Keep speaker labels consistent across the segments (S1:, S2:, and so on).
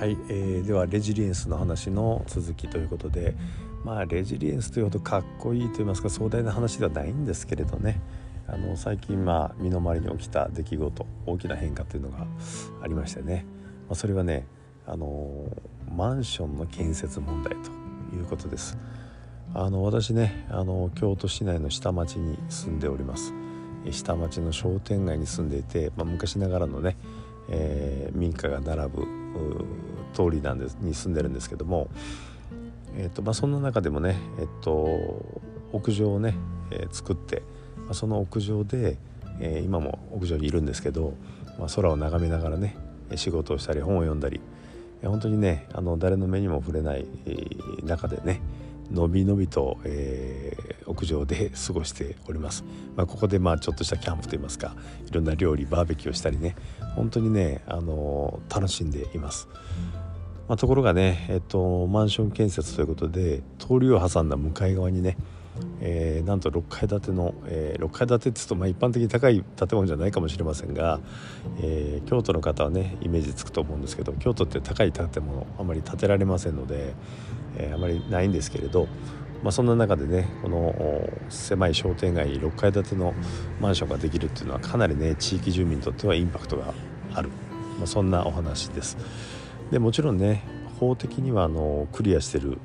S1: はい、えー、ではレジリエンスの話の続きということでまあレジリエンスというほどかっこいいと言いますか壮大な話ではないんですけれどね。あの最近まあ身の回りに起きた出来事大きな変化というのがありましてね、まあ、それはねあのマンションの建設問題ということです。あの私ねあの京都市内の下町に住んでおります。下町の商店街に住んでいて、まあ、昔ながらのね、えー、民家が並ぶ通りなんですに住んでるんですけども、えーとまあ、そんな中でもね、えーと、屋上をね、えー、作って、まあ、その屋上で、えー、今も屋上にいるんですけど、まあ、空を眺めながらね仕事をしたり本を読んだり本当にねあの誰の目にも触れない、中でねのびのびと、えー、屋上で過ごしております、まあ、ここでまあちょっとしたキャンプといいますかいろんな料理バーベキューをしたりね。本当にね、あのー、楽しんでいます、まあ、ところがね、えっと、マンション建設ということで通りを挟んだ向かい側にねえー、なんと6階建ての、えー、6階建てっていうと、まあ、一般的に高い建物じゃないかもしれませんが、えー、京都の方はねイメージつくと思うんですけど京都って高い建物あまり建てられませんので、えー、あまりないんですけれど、まあ、そんな中でねこの狭い商店街6階建てのマンションができるっていうのはかなりね地域住民にとってはインパクトがある、まあ、そんなお話です。でもちろんね法的にはあのクリアしてる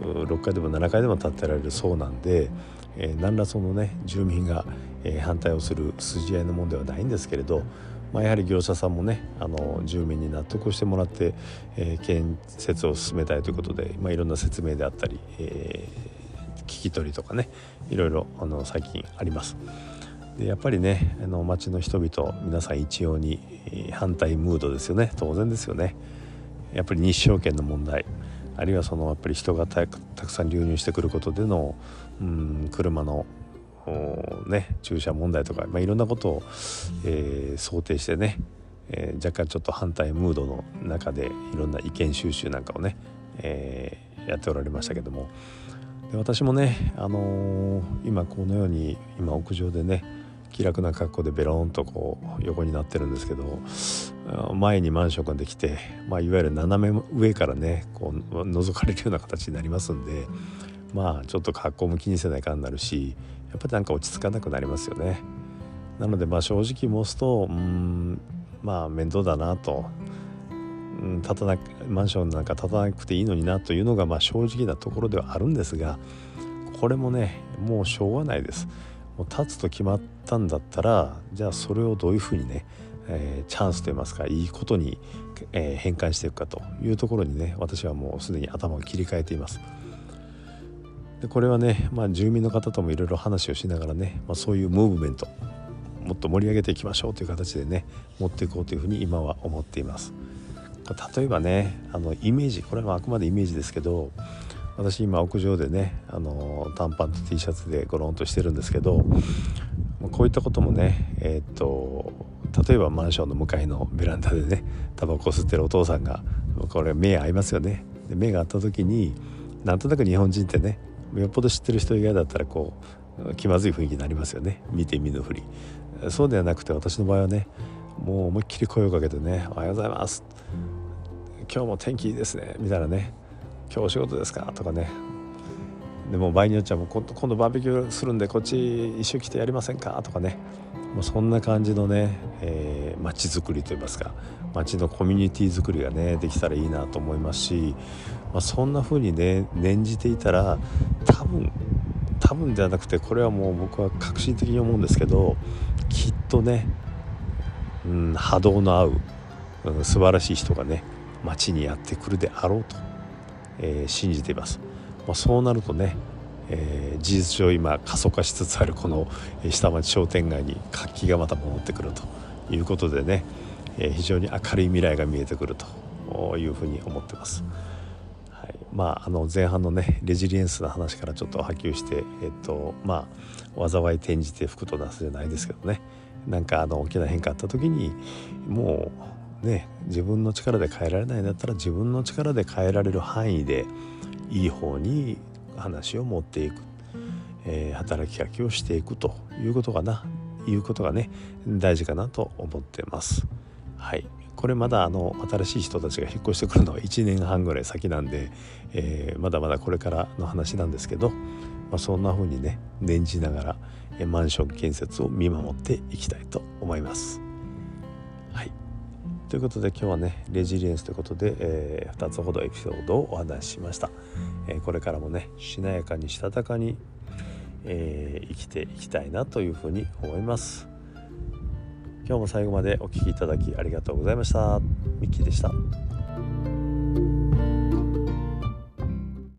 S1: 6階でも7階でも建てられるそうなんで、えー、何らそのね住民が、えー、反対をする筋合いのもんではないんですけれど、まあ、やはり業者さんもねあの住民に納得してもらって、えー、建設を進めたいということで、まあ、いろんな説明であったり、えー、聞き取りとかねいろいろあの最近あります。でやっぱりねあの町の人々皆さん一様に反対ムードですよね当然ですよね。やっぱり日照権の問題あるいはそのやっぱり人がたくさん流入してくることでの、うん、車のね、駐車問題とか、まあ、いろんなことを、えー、想定してね、えー、若干ちょっと反対ムードの中でいろんな意見収集なんかをね、えー、やっておられましたけども。で私もね、あの今このように今屋上でね気楽な格好でベロンとこう横になってるんですけど前にマンションができて、まあ、いわゆる斜め上からねこう覗かれるような形になりますんでまあちょっと格好も気にせないかになるしやっぱりなんか落ち着かなくなりますよね。なのでまあ正直申すとうんまあ面倒だなと、うん、立たなマンションなんか建たなくていいのになというのがまあ正直なところではあるんですがこれもねもうしょうがないです。もう立つと決まったんだったらじゃあそれをどういうふうにね、えー、チャンスといいますかいいことに、えー、変換していくかというところにね私はもうすでに頭を切り替えています。でこれはね、まあ、住民の方ともいろいろ話をしながらね、まあ、そういうムーブメントもっと盛り上げていきましょうという形でね持っていこうというふうに今は思っています。例えばねあのイメージこれはあくまでイメージですけど私今屋上でねあの短パンと T シャツでゴロンとしてるんですけどこういったこともねえー、と例えばマンションの向かいのベランダでねタバコを吸ってるお父さんがこれ目合いますよね。で目が合った時になんとなく日本人ってねよっぽど知ってる人以外だったらこう気まずい雰囲気になりますよね。見て見ぬふり。そうではなくて私の場合はねもう思いっきり声をかけてね「おはようございます」「今日も天気いいですね」みたいなね。今日お仕事ですか?」とかね。でも場合によっちゃもう今度バーベキューするんでこっち一緒来てやりませんか？とかね。もうそんな感じのね、えー、街づくりといいますか。街のコミュニティ作りがねできたらいいなと思いますし、まあ、そんな風にね念じていたら多分多分ではなくてこれはもう僕は確信的に思うんですけどきっとね、うん、波動の合う、うん、素晴らしい人がね街にやってくるであろうと。えー、信じています。まあ、そうなるとね、えー、事実上今過疎化しつつあるこの下町商店街に活気がまた戻ってくるということでね、えー、非常に明るい未来が見えてくるというふうに思ってます。はい、まああの前半のねレジリエンスの話からちょっと波及して、えっとまあ災い転じて福となすじゃないですけどねなんかあの大きな変化あった時にもうね自分の力で変えられないんだったら自分の力で変えられる範囲でいい方に話を持っていく、えー、働きかけをしていくということかないうことがね大事かなと思ってます。はいこれまだあの新しい人たちが引っ越してくるのは1年半ぐらい先なんで、えー、まだまだこれからの話なんですけど、まあ、そんな風にね念じながら、マンション建設を見守っていきたいと思います。ということで今日はねレジリエンスということで、えー、2つほどエピソードをお話ししました、えー、これからもねしなやかにしたたかに、えー、生きていきたいなというふうに思います。今日も最後までお聴きいただきありがとうございました。ミッキーでした。